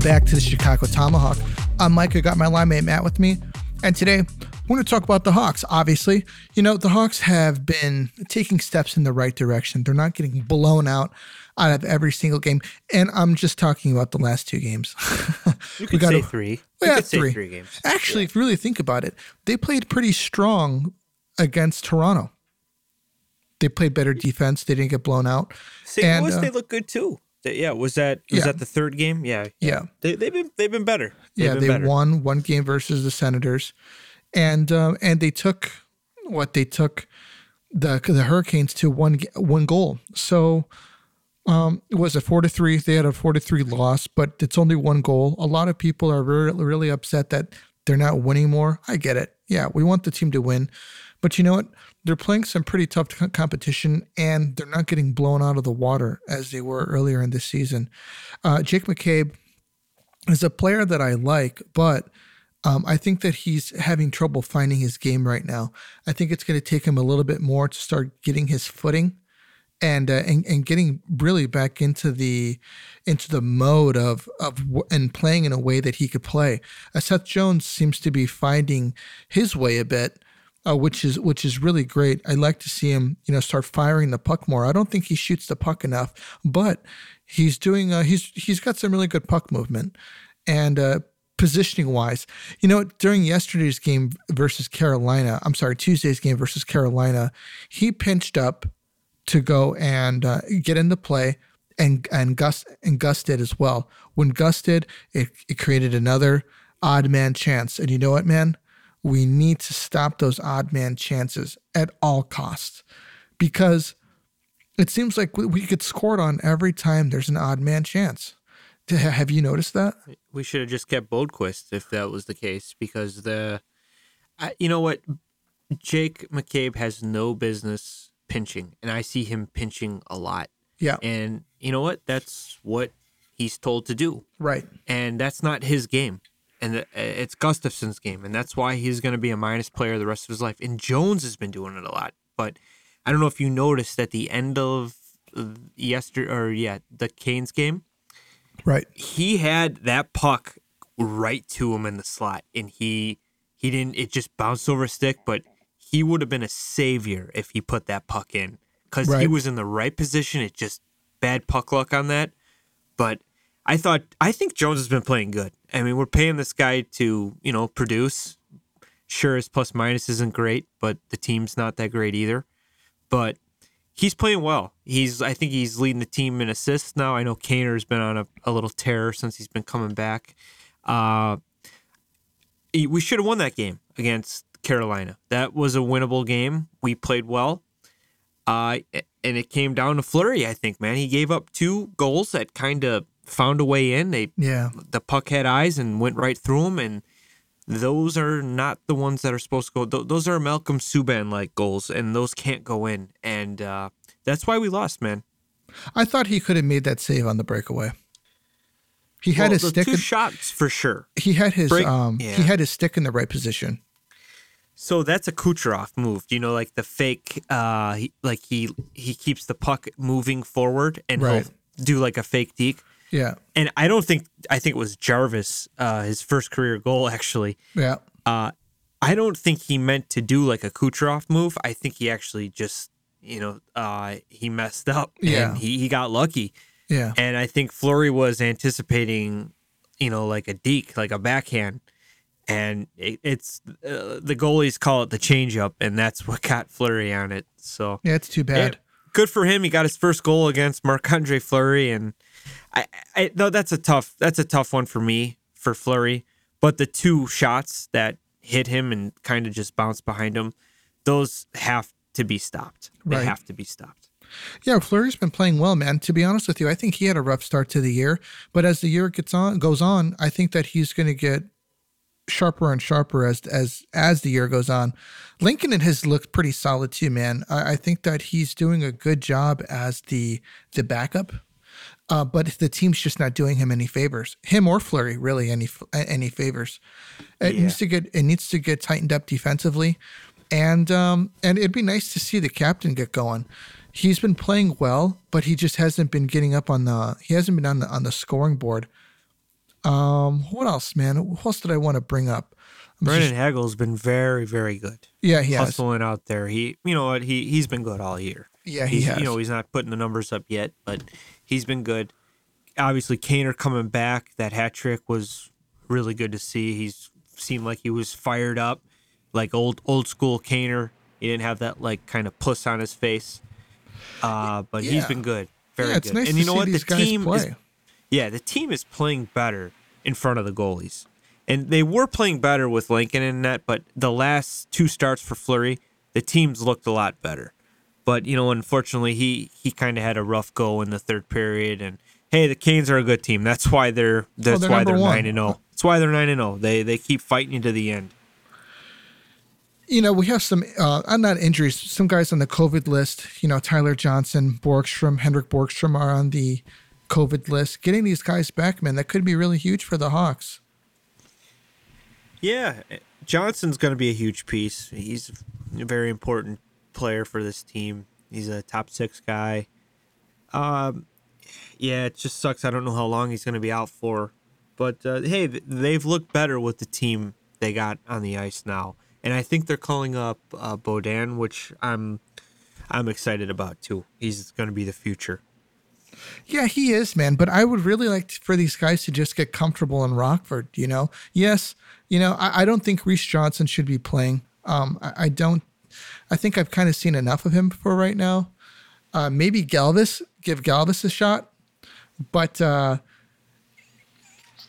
back to the Chicago Tomahawk. I'm Mike. I got my line mate Matt with me, and today we're going to talk about the Hawks. Obviously, you know the Hawks have been taking steps in the right direction. They're not getting blown out out of every single game, and I'm just talking about the last two games. you could say three. We yeah, three. three games. Actually, yeah. if you really think about it, they played pretty strong against Toronto. They played better defense. They didn't get blown out. St. And, Louis, uh, they look good too. Yeah, was that was yeah. that the third game? Yeah, yeah. They they've been they've been better. They've yeah, been they better. won one game versus the Senators, and uh, and they took what they took the the Hurricanes to one one goal. So um, it was a four to three. They had a four to three loss, but it's only one goal. A lot of people are really really upset that they're not winning more. I get it. Yeah, we want the team to win, but you know what? they're playing some pretty tough competition and they're not getting blown out of the water as they were earlier in this season. Uh, Jake McCabe is a player that I like, but um, I think that he's having trouble finding his game right now. I think it's going to take him a little bit more to start getting his footing and, uh, and and getting really back into the into the mode of of and playing in a way that he could play. Uh, Seth Jones seems to be finding his way a bit uh, which is which is really great. I'd like to see him, you know, start firing the puck more. I don't think he shoots the puck enough, but he's doing. Uh, he's he's got some really good puck movement and uh, positioning wise. You know, during yesterday's game versus Carolina, I'm sorry, Tuesday's game versus Carolina, he pinched up to go and uh, get into play. And and Gus and Gus did as well. When Gus did, it, it created another odd man chance. And you know what, man? we need to stop those odd man chances at all costs because it seems like we get scored on every time there's an odd man chance. Have you noticed that? We should have just kept Boqvist if that was the case because the, I, you know what, Jake McCabe has no business pinching, and I see him pinching a lot. Yeah, and you know what? That's what he's told to do. Right, and that's not his game and the, uh, it's Gustafsson's game, and that's why he's going to be a minus player the rest of his life. And Jones has been doing it a lot, but I don't know if you noticed at the end of uh, yesterday or yeah, the Canes game, right? He had that puck right to him in the slot, and he he didn't. It just bounced over a stick, but he would have been a savior if he put that puck in because right. he was in the right position. It just bad puck luck on that, but I thought I think Jones has been playing good. I mean, we're paying this guy to you know produce. Sure, his plus minus isn't great, but the team's not that great either. But he's playing well. He's I think he's leading the team in assists now. I know Kaner's been on a, a little tear since he's been coming back. Uh, we should have won that game against Carolina. That was a winnable game. We played well. Uh, and it came down to Fleury, I think, man. He gave up two goals that kind of found a way in. They yeah. The puck had eyes and went right through them, and those are not the ones that are supposed to go. Those are Malcolm Subban like goals, and those can't go in, and uh, that's why we lost, man. I thought he could have made that save on the breakaway. He had well, his stick two in, shots for sure. He had his Break, um yeah. he had his stick in the right position. So that's a Kucherov move. You know, like the fake uh he, like he he keeps the puck moving forward and right. he'll do like a fake deke. Yeah. And I don't think I think it was Jarvis, uh, his first career goal actually. Yeah. Uh, I don't think he meant to do like a Kucherov move. I think he actually just, you know, uh, he messed up. Yeah. And he, he got lucky. Yeah. And I think Fleury was anticipating, you know, like a deke, like a backhand. And it, it's uh, the goalies call it the changeup, and that's what got Fleury on it. So yeah, it's too bad. good for him. He got his first goal against Marc Andre Fleury, and I, I no, that's a tough that's a tough one for me for Fleury. But the two shots that hit him and kind of just bounced behind him, those have to be stopped. They right. have to be stopped. Yeah, Fleury's been playing well, man. To be honest with you, I think he had a rough start to the year, but as the year gets on goes on, I think that he's going to get sharper and sharper as as as the year goes on. Lankinen has looked pretty solid too, man. I, I think that he's doing a good job as the the backup uh, but the team's just not doing him any favors, him or Fleury, really any any favors. It yeah. needs to get it needs to get tightened up defensively, and um, and it'd be nice to see the captain get going. He's been playing well, but he just hasn't been getting up on the he hasn't been on the on the scoring board Um, what else, man? What else did I want to bring up? I'm Brandon just... Hagel's been very, very good. Yeah, he has hustling has. out there. He, you know what? He he's been good all year. Yeah, he he's, has. You know, he's not putting the numbers up yet, but he's been good. Obviously, Kaner coming back. That hat trick was really good to see. He's seemed like he was fired up, like old old school Kaner. He didn't have that like kind of puss on his face. Uh, but yeah. he's been good. Very yeah, good. Nice and you know what? The team play. is Yeah, the team is playing better in front of the goalies. And they were playing better with Lankinen in net, but the last two starts for Fleury, the teams looked a lot better. But, you know, unfortunately he he kind of had a rough go in the third period and hey, the Canes are a good team. That's why they're that's oh, they're why they're 9 and 0. That's why they're 9 and 0. They they keep fighting you to the end you know, we have some, uh, I'm not injuries, some guys on the COVID list, you know, Tyler Johnson, Borgstrom, Henrik Borgstrom are on the COVID list. Getting these guys back, man, that could be really huge for the Hawks. Yeah. Johnson's going to be a huge piece. He's a very important player for this team. He's a top six guy. Um, yeah, it just sucks. I don't know how long he's going to be out for. But uh, hey, they've looked better with the team they got on the ice now and I think they're calling up uh, Beaudin, which I'm I'm excited about too. He's going to be the future. Yeah, he is, man. But I would really like for these guys to just get comfortable in Rockford. You know, yes, you know, I, I don't think Reese Johnson should be playing. Um, I, I don't. I think I've kind of seen enough of him for right now. Uh, maybe Galvas, give Galvas a shot, but uh,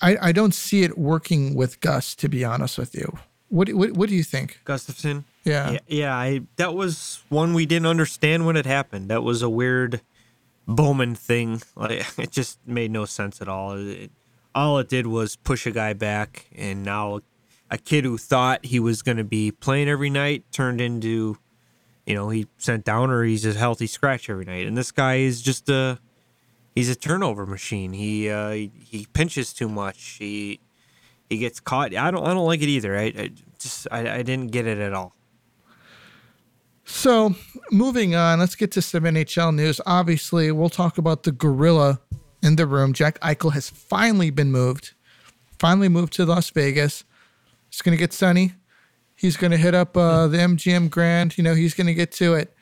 I, I don't see it working with Gus. To be honest with you. What, what what do you think, Gustafsson? Yeah. yeah, yeah. I that was one we didn't understand when it happened. That was a weird Bowman thing. Like it just made no sense at all. It, all it did was push a guy back, and now a kid who thought he was going to be playing every night turned into, you know, he sent down or he's a healthy scratch every night. And this guy is just a, he's a turnover machine. He uh, he, he pinches too much. He he gets caught. I don't I don't like it either. I, I just I, I didn't get it at all. So moving on, let's get to some NHL news. Obviously, we'll talk about the gorilla in the room. Jack Eichel has finally been moved, finally moved to Las Vegas. It's going to get sunny. He's going to hit up uh, the MGM Grand. You know, he's going to get to it.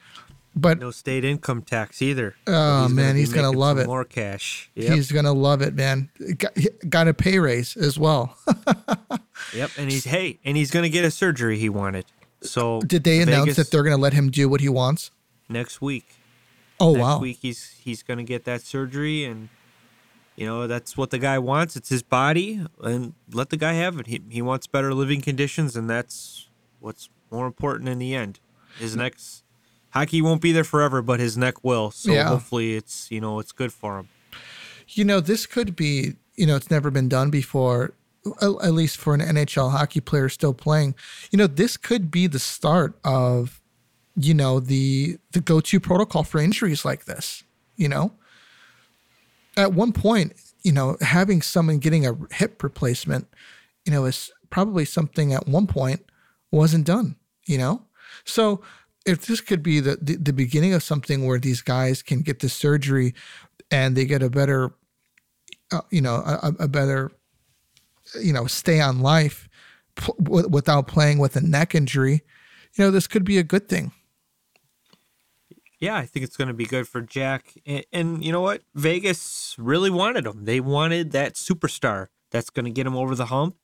But no state income tax either. Oh he's man, gonna he's gonna love it. More cash. Yep. He's gonna love it, man. Got, got a pay raise as well. yep, and he's hey, and he's gonna get a surgery he wanted. So did they Vegas, announce that they're gonna let him do what he wants next week? Oh next wow! Week he's he's gonna get that surgery, and you know that's what the guy wants. It's his body, and let the guy have it. He he wants better living conditions, and that's what's more important in the end. His mm. next hockey won't be there forever, but his neck will. So yeah. hopefully it's you know it's good for him. You know, this could be you know it's never been done before. At least for an NHL hockey player still playing, you know, this could be the start of, you know, the the go to protocol for injuries like this. You know, at one point, you know, having someone getting a hip replacement, you know, is probably something at one point wasn't done. You know, so if this could be the, the, the beginning of something where these guys can get the surgery and they get a better, uh, you know, a, a, better, you know, stay on life without playing with a neck injury, you know, this could be a good thing. Yeah, I think it's going to be good for Jack. And, and, you know what? Vegas really wanted him. They wanted that superstar that's going to get him over the hump.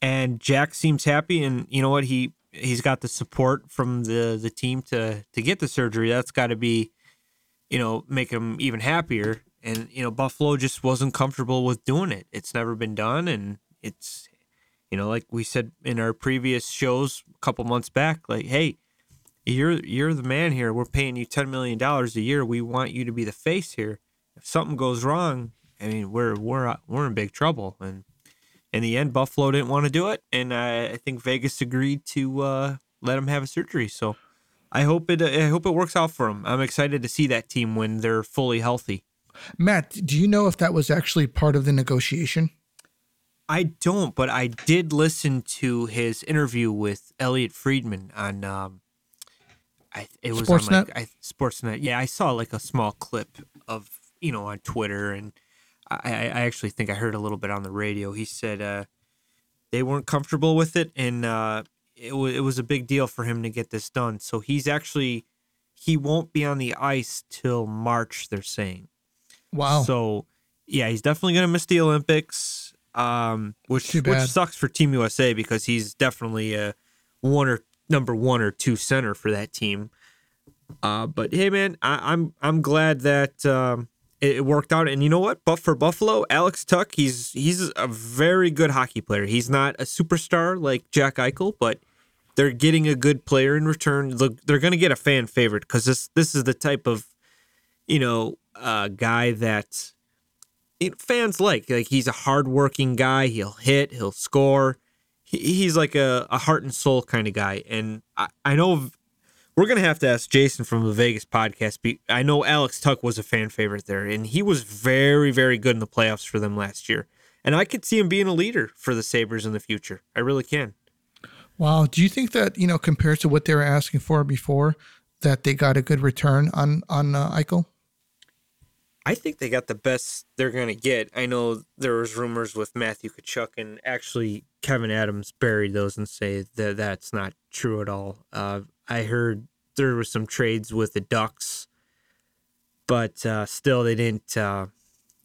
And Jack seems happy. And you know what? He he's got the support from the the team to to get the surgery. That's got to be, you know, make him even happier. And you know, Buffalo just wasn't comfortable with doing it. It's never been done, and it's, you know, like we said in our previous shows a couple months back, like, hey, you're you're the man here. We're paying you ten million dollars a year. We want you to be the face here. If something goes wrong, I mean, we're we're we're in big trouble, and in the end, Buffalo didn't want to do it, and I, I think Vegas agreed to uh, let him have a surgery. So I hope it. I hope it works out for him. I'm excited to see that team when they're fully healthy. Matt, do you know if that was actually part of the negotiation? I don't, but I did listen to his interview with Elliotte Friedman on. Um, I, it was Sportsnet? on like I, Sportsnet. Yeah, I saw like a small clip of you know on Twitter, and I, I actually think I heard a little bit on the radio. He said uh, they weren't comfortable with it, and uh, it was it was a big deal for him to get this done. So he's actually he won't be on the ice till March. They're saying. Wow. So yeah, he's definitely gonna miss the Olympics, um, which which sucks for Team USA because he's definitely a one or number one or two center for that team. Uh, but hey, man, I, am I'm, I'm glad that um, it, it, worked out. And you know what? But for Buffalo, Alex Tuch, he's he's a very good hockey player. He's not a superstar like Jack Eichel, but they're getting a good player in return. Look, they're going to get a fan favorite because this this is the type of you know a guy that fans like. Like he's a hardworking guy. He'll hit. He'll score. He, he's like a, a heart and soul kind of guy. And I, I know we're gonna have to ask Jason from the Vegas podcast. I know Alex Tuch was a fan favorite there, and he was very, very good in the playoffs for them last year. And I could see him being a leader for the Sabres in the future. I really can. Wow. Do you think that you know compared to what they were asking for before, that they got a good return on on uh, Eichel? I think they got the best they're gonna get. I know there was rumors with Matthew Tkachuk, and actually Kevyn Adams buried those and say that that's not true at all. Uh, I heard there was some trades with the Ducks, but uh, still they didn't. Uh,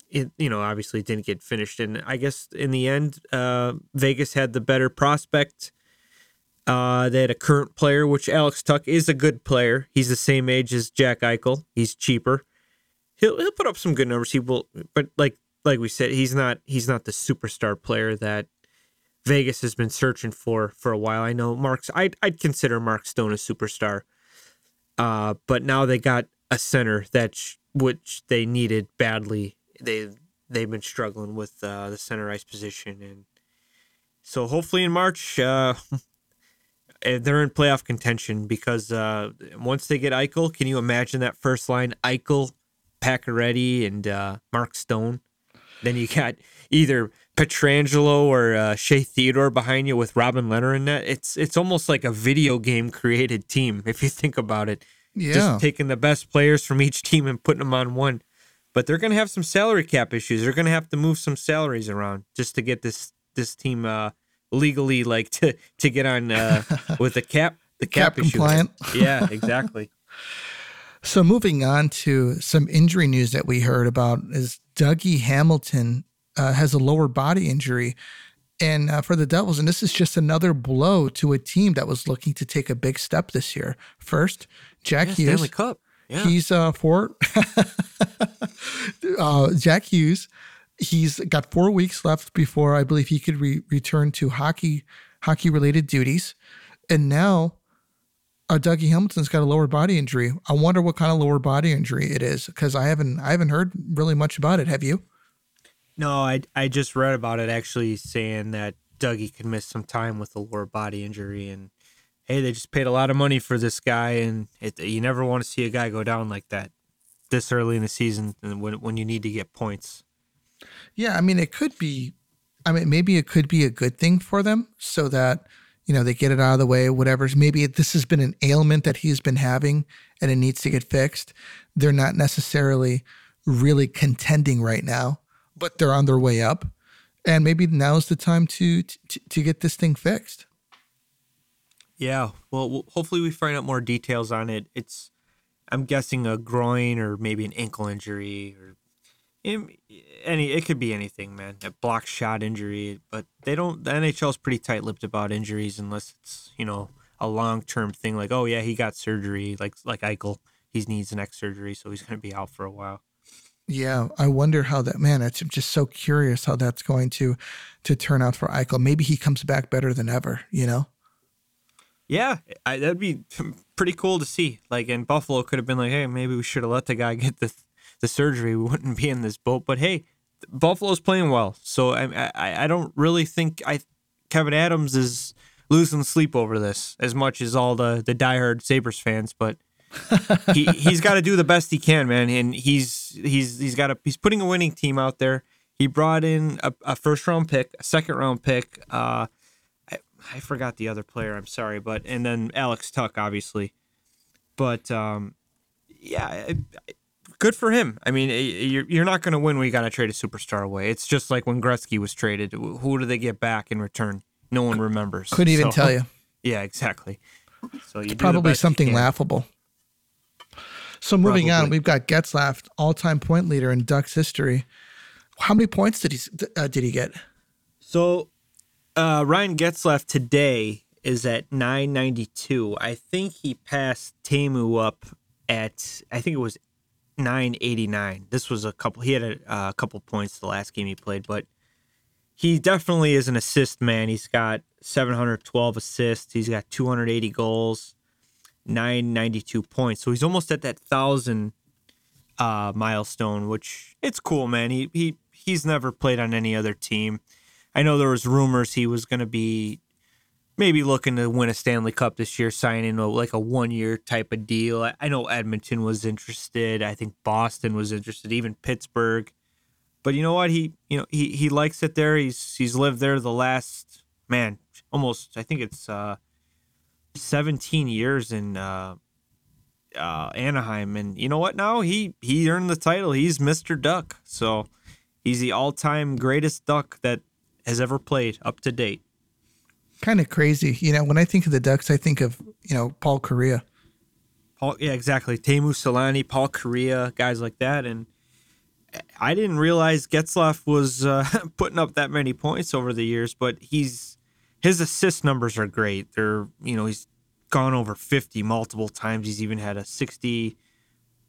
it you know obviously didn't get finished, and I guess in the end, uh, Vegas had the better prospect. Uh, they had a current player, which Alex Tuch is a good player. He's the same age as Jack Eichel. He's cheaper. He'll he'll put up some good numbers. He will, but like like we said, he's not he's not the superstar player that Vegas has been searching for for a while. I know Mark's. I'd I'd consider Mark Stone a superstar, uh, but now they got a center that sh- which they needed badly. They they've been struggling with uh, the center ice position, and so hopefully in March uh, eh, they're in playoff contention because uh, once they get Eichel, can you imagine that first line Eichel, Pacioretty, and uh, Mark Stone? Then you got either Pietrangelo or uh, Shea Theodore behind you with Robin Lehner in that. It's it's almost like a video game created team if you think about it. Yeah. Just taking the best players from each team and putting them on one. But they're going to have some salary cap issues. They're going to have to move some salaries around just to get this this team uh, legally like to to get on uh, with the cap the cap, cap compliant. Yeah, exactly. so moving on to some injury news that we heard about is Dougie Hamilton uh, has a lower body injury. And uh, for the Devils, and this is just another blow to a team that was looking to take a big step this year. First, Jack yeah, Hughes. Stanley Cup. Yeah. He's uh, for uh, Jack Hughes. He's got four weeks left before I believe he could re- return to hockey hockey related duties. And now uh, Dougie Hamilton's got a lower body injury. I wonder what kind of lower body injury it is because I haven't I haven't heard really much about it. Have you? No, I I just read about it actually saying that Dougie could miss some time with a lower body injury, and hey, they just paid a lot of money for this guy, and it, you never want to see a guy go down like that this early in the season, and when when you need to get points. Yeah, I mean, it could be. I mean, maybe it could be a good thing for them, so that you know they get it out of the way. Whatever. Maybe this has been an ailment that he's been having, and it needs to get fixed. They're not necessarily really contending right now but they're on their way up. And maybe now's the time to, to, to get this thing fixed. Yeah. Well, hopefully we find out more details on it. It's, I'm guessing a groin or maybe an ankle injury or any. It could be anything, man. A block shot injury, but they don't. The NHL is pretty tight-lipped about injuries unless it's you know a long-term thing. Like, oh yeah, he got surgery. Like like Eichel, he needs an neck surgery, so he's going to be out for a while. Yeah, I wonder how that man. It's, I'm just so curious how that's going to to turn out for Eichel. Maybe he comes back better than ever. You know. Yeah, I, that'd be pretty cool to see. Like, in Buffalo could have been like, hey, maybe we should have let the guy get the the surgery. We wouldn't be in this boat. But hey, Buffalo's playing well, so I I, I don't really think I Kevyn Adams is losing sleep over this as much as all the the diehard Sabres fans, but he he's got to do the best he can, man. And he's he's he's got a he's putting a winning team out there. He brought in a, a first round pick, a second round pick. Uh, I, I forgot the other player. I'm sorry, but and then Alex Tuch, obviously. But um, yeah, good for him. I mean, you're you're not going to win when you got to trade a superstar away. It's just like when Gretzky was traded. Who do they get back in return? No one remembers. Couldn't even tell you. Yeah, exactly. So it's probably something laughable. So moving probably. on, we've got Getzlaf, all-time point leader in Ducks history. How many points did he uh, did he get? So uh, Ryan Getzlaf today is at 992. I think he passed Teemu up at I think it was 989. This was a couple. He had a, a couple points the last game he played, but he definitely is an assist man. He's got 712 assists. He's got 280 goals, 992 points. So he's almost at that thousand uh, milestone, which it's cool, man. He he he's never played on any other team. I know there was rumors he was going to be maybe looking to win a Stanley Cup this year, signing a, like a one year type of deal. I, I, know Edmonton was interested. I think Boston was interested, even Pittsburgh. But you know what? He you know he he likes it there. He's he's lived there the last man almost. I think it's uh, 17 years in uh, uh, Anaheim, and you know what? Now he he earned the title. He's Mister Duck. So he's the all time greatest Duck that has ever played up to date kind of crazy. You know, when I think of the Ducks, I think of you know Paul Kariya. Paul, yeah, exactly. Teemu Selanne, Paul Kariya, guys like that, and I didn't realize Getzlaf was uh, putting up that many points over the years, but he's his assist numbers are great. They're you know he's gone over fifty multiple times. He's even had a sixty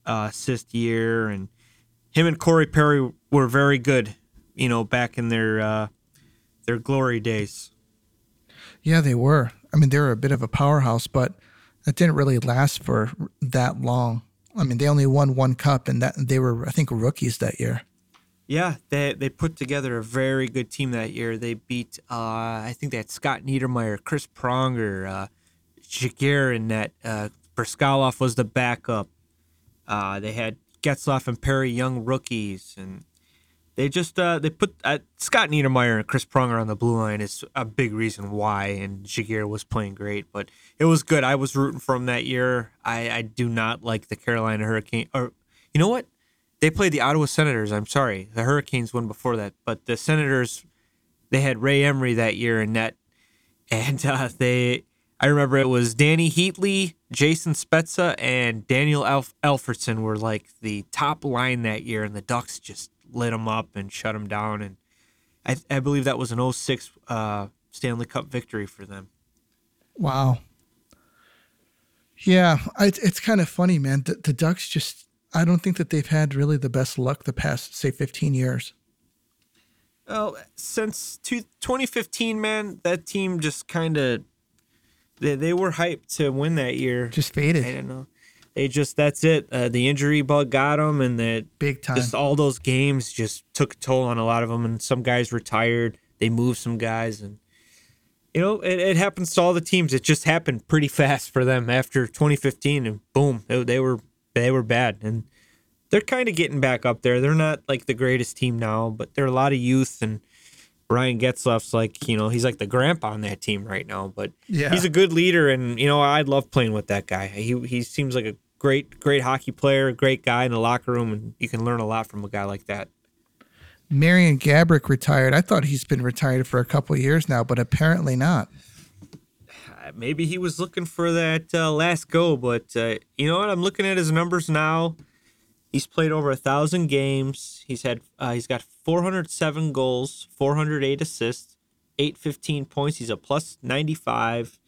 uh, assist year, and him and Corey Perry were very good. You know, back in their uh, their glory days. Yeah, they were. I mean, they were a bit of a powerhouse, but that didn't really last for that long. I mean, they only won one cup, and that they were, I think, rookies that year. Yeah, they they put together a very good team that year. They beat, uh, I think that Scott Niedermayer, Chris Pronger, uh, Giguere in that. Uh, Bryzgalov was the backup. Uh, they had Getzlaf and Perry, young rookies, and they just uh, they put uh, Scott Niedermayer and Chris Pronger on the blue line is a big reason why, and Giguere was playing great, but it was good. I was rooting for him that year. I, I do not like the Carolina Hurricane, or you know what? They played the Ottawa Senators. I'm sorry, the Hurricanes won before that, but the Senators they had Ray Emery that year in net, and uh, they I remember it was Dany Heatley, Jason Spezza, and Daniel Alf- Alfredsson were like the top line that year, and the Ducks just lit them up and shut them down. And I, I believe that was an 06 uh, Stanley Cup victory for them. Wow. Yeah, I, it's kind of funny, man. The, the Ducks just, I don't think that they've had really the best luck the past, say, 15 years. Well, since two, 2015, man, that team just kind of they, they were hyped to win that year. Just faded. I don't know they just that's it. Uh, the injury bug got them, and that big time. Just all those games just took a toll on a lot of them, and some guys retired. They moved some guys, and you know it, it happens to all the teams. It just happened pretty fast for them after 2015, and boom, they, they were they were bad, and they're kind of getting back up there. They're not like the greatest team now, but they're a lot of youth and. Ryan Getzlaf's like, you know, he's like the grandpa on that team right now, but yeah. he's a good leader, and you know, I love playing with that guy. He he seems like a great, great hockey player, great guy in the locker room, and you can learn a lot from a guy like that. Marian Gaborik retired. I thought he's been retired for a couple years now, but apparently not. Uh, maybe he was looking for that uh, last go, but uh, you know what? I'm looking at his numbers now. He's played over a thousand games. He's had uh, he's got 407 goals, 408 assists, 815 points. He's a plus 95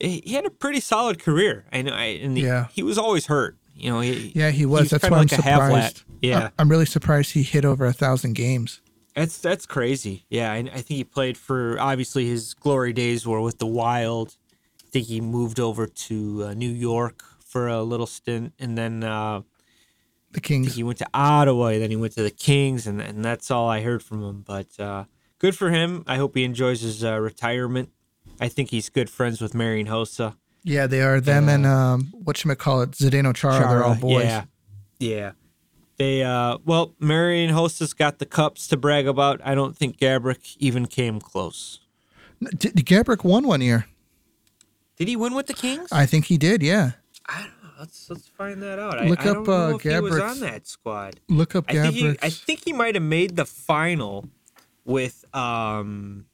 he had a pretty solid career. I know, and the, yeah, he was always hurt. You know, he, yeah, he was. He was that's why like I'm surprised. Yeah, I'm really surprised he hit over a thousand games. That's that's crazy. Yeah, I, I think he played for obviously his glory days were with the Wild. I think he moved over to uh, New York for a little stint, and then uh, the Kings. he went to Ottawa, then he went to the Kings, and and that's all I heard from him. But uh, good for him. I hope he enjoys his uh, retirement. I think he's good friends with Marian Hossa. Yeah, they are. Them uh, and um, what you call it, Zdeno Chara, Chara. They're all boys. Yeah, yeah. They uh, well, Marian Hossa's got the cups to brag about. I don't think Gaborik even came close. Did, Gaborik won one year? Did he win with the Kings? I think he did. Yeah. I, don't know. let's let's find that out. Look I, up I don't know uh, if he was on that squad. Look up I think he, I think he might have made the final with um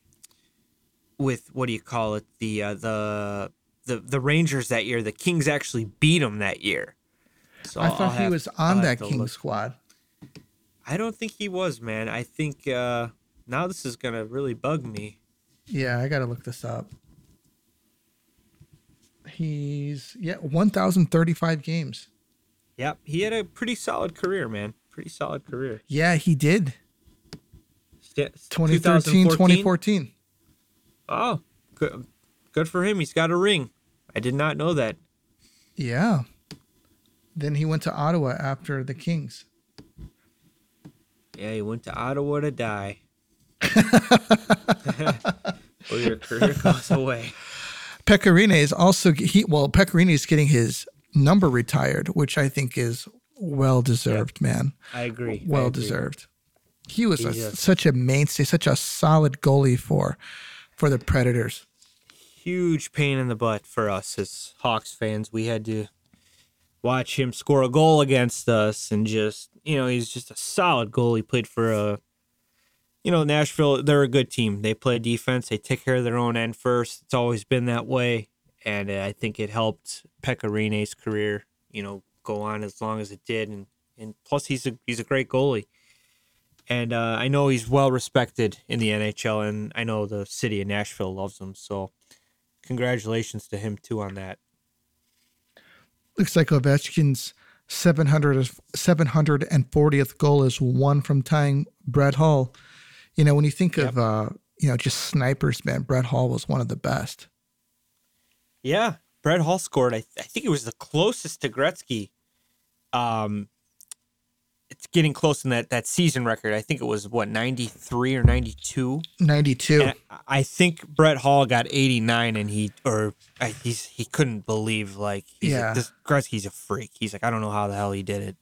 with what do you call it the uh, the the the Rangers that year. The Kings actually beat them that year. So I I'll thought he have- was I'll on that King look. squad. I don't think he was, man. I think uh now this is gonna really bug me. Yeah, I gotta look this up. He's yeah, one thousand thirty-five games. Yep, he had a pretty solid career, man. Pretty solid career. Yeah, he did. Sta- 2013, 2014? 2014. Oh, good, good for him. He's got a ring. I did not know that. Yeah. Then he went to Ottawa after the Kings. Yeah, he went to Ottawa to die. or your career goes away. Pekka Rinne is also he well Pekka Rinne is getting his number retired, which I think is well deserved, man. I agree. I Well agree. deserved. He was a- such a mainstay, such a solid goalie for for the Predators. Huge pain in the butt for us as Hawks fans. We had to watch him score a goal against us, and just you know, he's just a solid goal. He played for a, you know, Nashville. They're a good team. They play defense. They take care of their own end first. It's always been that way, and uh, I think it helped Pekka Rinne's career. You know, go on as long as it did, and and plus he's a he's a great goalie. And uh, I know he's well respected in the NHL, and I know the city of Nashville loves him. So, congratulations to him too on that. Looks like Ovechkin's 700, 740th goal is one from tying Brett Hull. You know, when you think of, uh, you know, just snipers, man, Brett Hull was one of the best. Yeah, Brett Hull scored. I, I think it was the closest to Gretzky. Um, getting close in that that season record. I think it was what ninety three or ninety two. 92. And I- I think Brett Hull got eighty nine, and he or I, he's he couldn't believe like he's Yeah. like, this Gretzky's a freak. He's like I don't know how the hell he did it.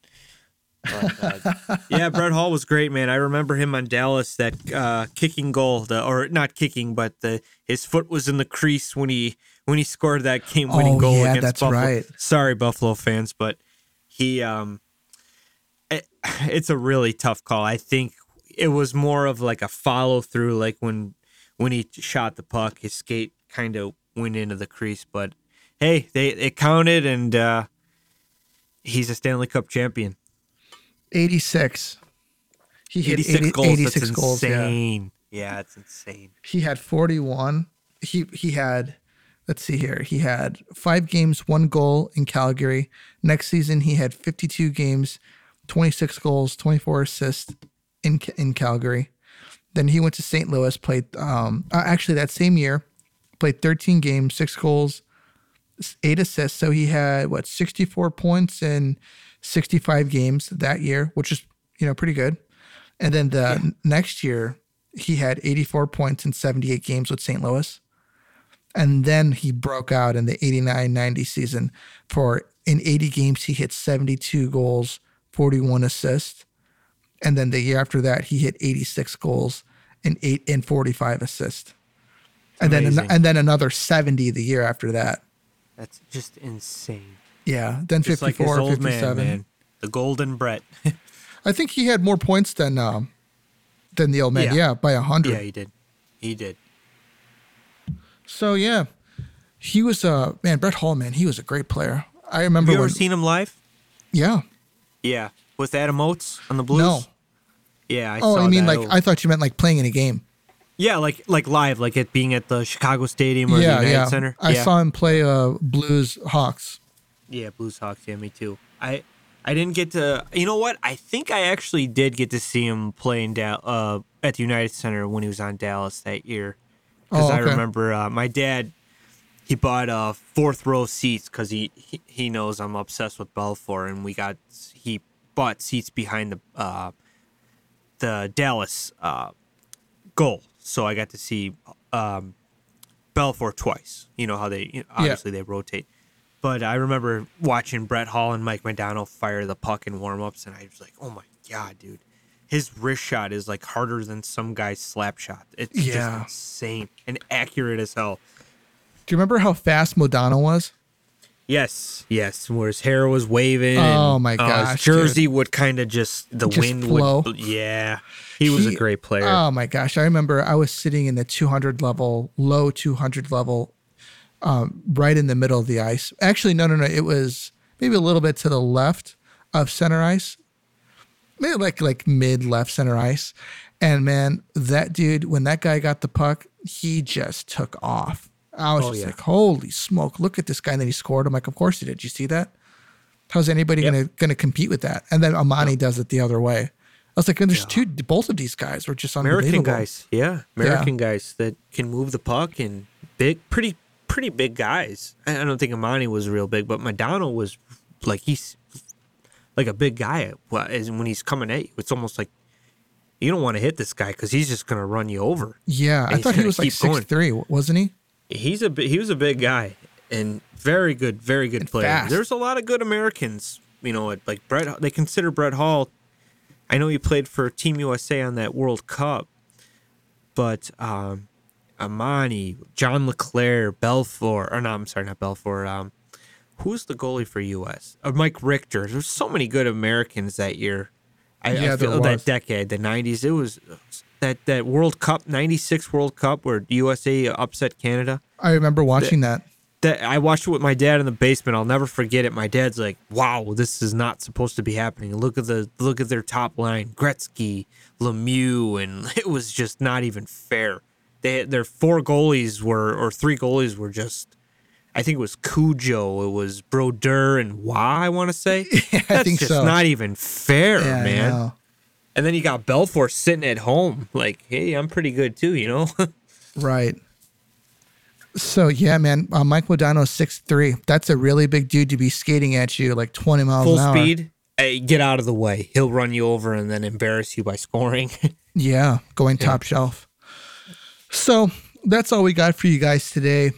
But, uh, yeah, Brett Hull was great, man. I remember him on Dallas that uh, kicking goal, the or not kicking, but the his foot was in the crease when he when he scored that game winning Oh, goal yeah, against that's Buffalo. right. Sorry, Buffalo fans, but he um, it, it's a really tough call. I think it was more of like a follow through, like when when he shot the puck, his skate kind of went into the crease, but hey, they it counted, and uh, he's a Stanley Cup champion. 86. He hit 86 80 goals. 86 that's goals. Yeah. Yeah. it's insane. He had 41. He he had let's see here. He had 5 games, 1 goal in Calgary. Next season he had 52 games, 26 goals, 24 assists in in Calgary. Then he went to St. Louis, played um uh, actually that same year, played 13 games, 6 goals, 8 assists. So he had what 64 points in 65 games that year, which is, you know, pretty good. And then the n- next year, he had 84 points in 78 games with St. Louis. And then he broke out in the 89 90 season for in 80 games, he hit 72 goals, 41 assists. And then the year after that, he hit 86 goals and eight and 45 assists. And then, Amazing. and then another 70 the year after that. That's just insane. Yeah. Then Just 54, his old 57. man, man. The Golden Brett. I think he had more points than um, than the old man. Yeah. Yeah, by a hundred. yeah, he did. He did. So yeah, he was uh man Brett Hull man. He was a great player. I remember Have you when. ever seen him live? yeah. Yeah. With Adam Oates on the Blues? No. Yeah, I Oh, I mean that. like I thought you meant like playing in a game. Yeah, like like live, like it being at the Chicago Stadium or yeah, the United yeah. Center. I yeah. saw him play uh Blues Hawks. Yeah, Blues Hawks. Yeah, me too. I I didn't get to. You know what? I think I actually did get to see him play in Dal- uh, at the United Center when he was on Dallas that year. Because Oh, I remember uh, my dad. He bought uh, fourth row seats because he, he he knows I'm obsessed with Belfour, and we got he bought seats behind the uh, the Dallas uh, goal, so I got to see um, Belfour twice. You know how they you know, obviously they rotate. But I remember watching Brett Hull and Mike McDonald fire the puck in warmups, and I was like, "Oh my god, dude! His wrist shot is like harder than some guy's slap shot. It's Yeah. just insane and accurate as hell." Do you remember how fast Modano was? Yes, yes. Where his hair was waving. Oh my gosh, uh, his jersey dude. would kind of just the just wind flow. would. Yeah, he was he, a great player. Oh my gosh, I remember I was sitting in the 200 level, low 200 level, um, right in the middle of the ice. Actually, no, no, no. It was maybe a little bit to the left of center ice, maybe like like mid left center ice. And man, that dude, when that guy got the puck, he just took off. I was oh, just yeah. like, holy smoke, look at this guy. And then he scored. I'm like, of course he did. Did you see that? How's anybody yep. gonna gonna compete with that? And then Amonte yep. does it the other way. I was like, and there's yeah. two both of these guys were just American guys. Yeah. American yeah. guys that can move the puck and big pretty pretty big guys. I don't think Amonte was real big, but Modano was like he's like a big guy. When he's coming at you, it's almost like you don't want to hit this guy because he's just going to run you over. Yeah, I thought he was like six three, wasn't he? He's a he was a big guy and very good, very good and player. Fast. There's a lot of good Americans. You know, like Brett. They consider Brett Hull. I know he played for Team USA on that World Cup, but um, Amonte, John LeClair, Belfour, or no, I'm sorry, not Belfour. Um, who's the goalie for US? Uh, Mike Richter. There's so many good Americans that year. I, yeah, I feel that decade, the '90s. It was that that World Cup '96 World Cup where USA upset Canada. I remember watching that. That, that I watched it with my dad in the basement. I'll never forget it. My dad's like, "Wow, this is not supposed to be happening. Look at the look at their top line: Gretzky, Lemieux, and it was just not even fair." They their four goalies were or three goalies were just I think it was Cujo, it was Brodeur and Wah, I want to say. yeah, That's I think just so. not even fair, yeah, man. And then you got Belfour sitting at home, like, hey, I'm pretty good too, you know? right. So yeah, man, uh, Mike Modano six three. That's a really big dude to be skating at you like twenty miles full an hour. speed. Hey, get out of the way. He'll run you over and then embarrass you by scoring. yeah, going top yeah. shelf. So that's all we got for you guys today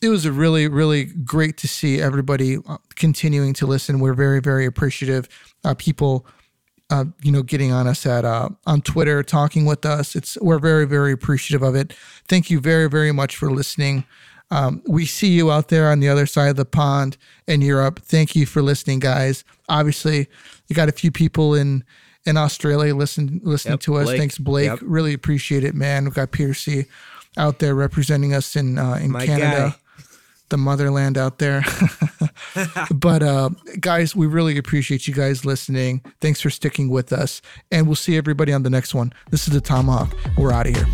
it was a really, really great to see everybody uh, continuing to listen. We're very, very appreciative. Uh, people, uh, you know, getting on us at uh, on Twitter, talking with us. It's we're very, very appreciative of it. Thank you very, very much for listening. Um, we see you out there on the other side of the pond in Europe. Thank you for listening, guys. Obviously, you got a few people in in Australia listen listening yep, to us. Blake. Thanks, Blake. Yep. Really appreciate it, man. We've got Piercy out there representing us in uh, in My Canada. Guy the motherland out there. but uh, guys, we really appreciate you guys listening. Thanks for sticking with us, and we'll see everybody on the next one. This is the Tomahawk. We're out of here.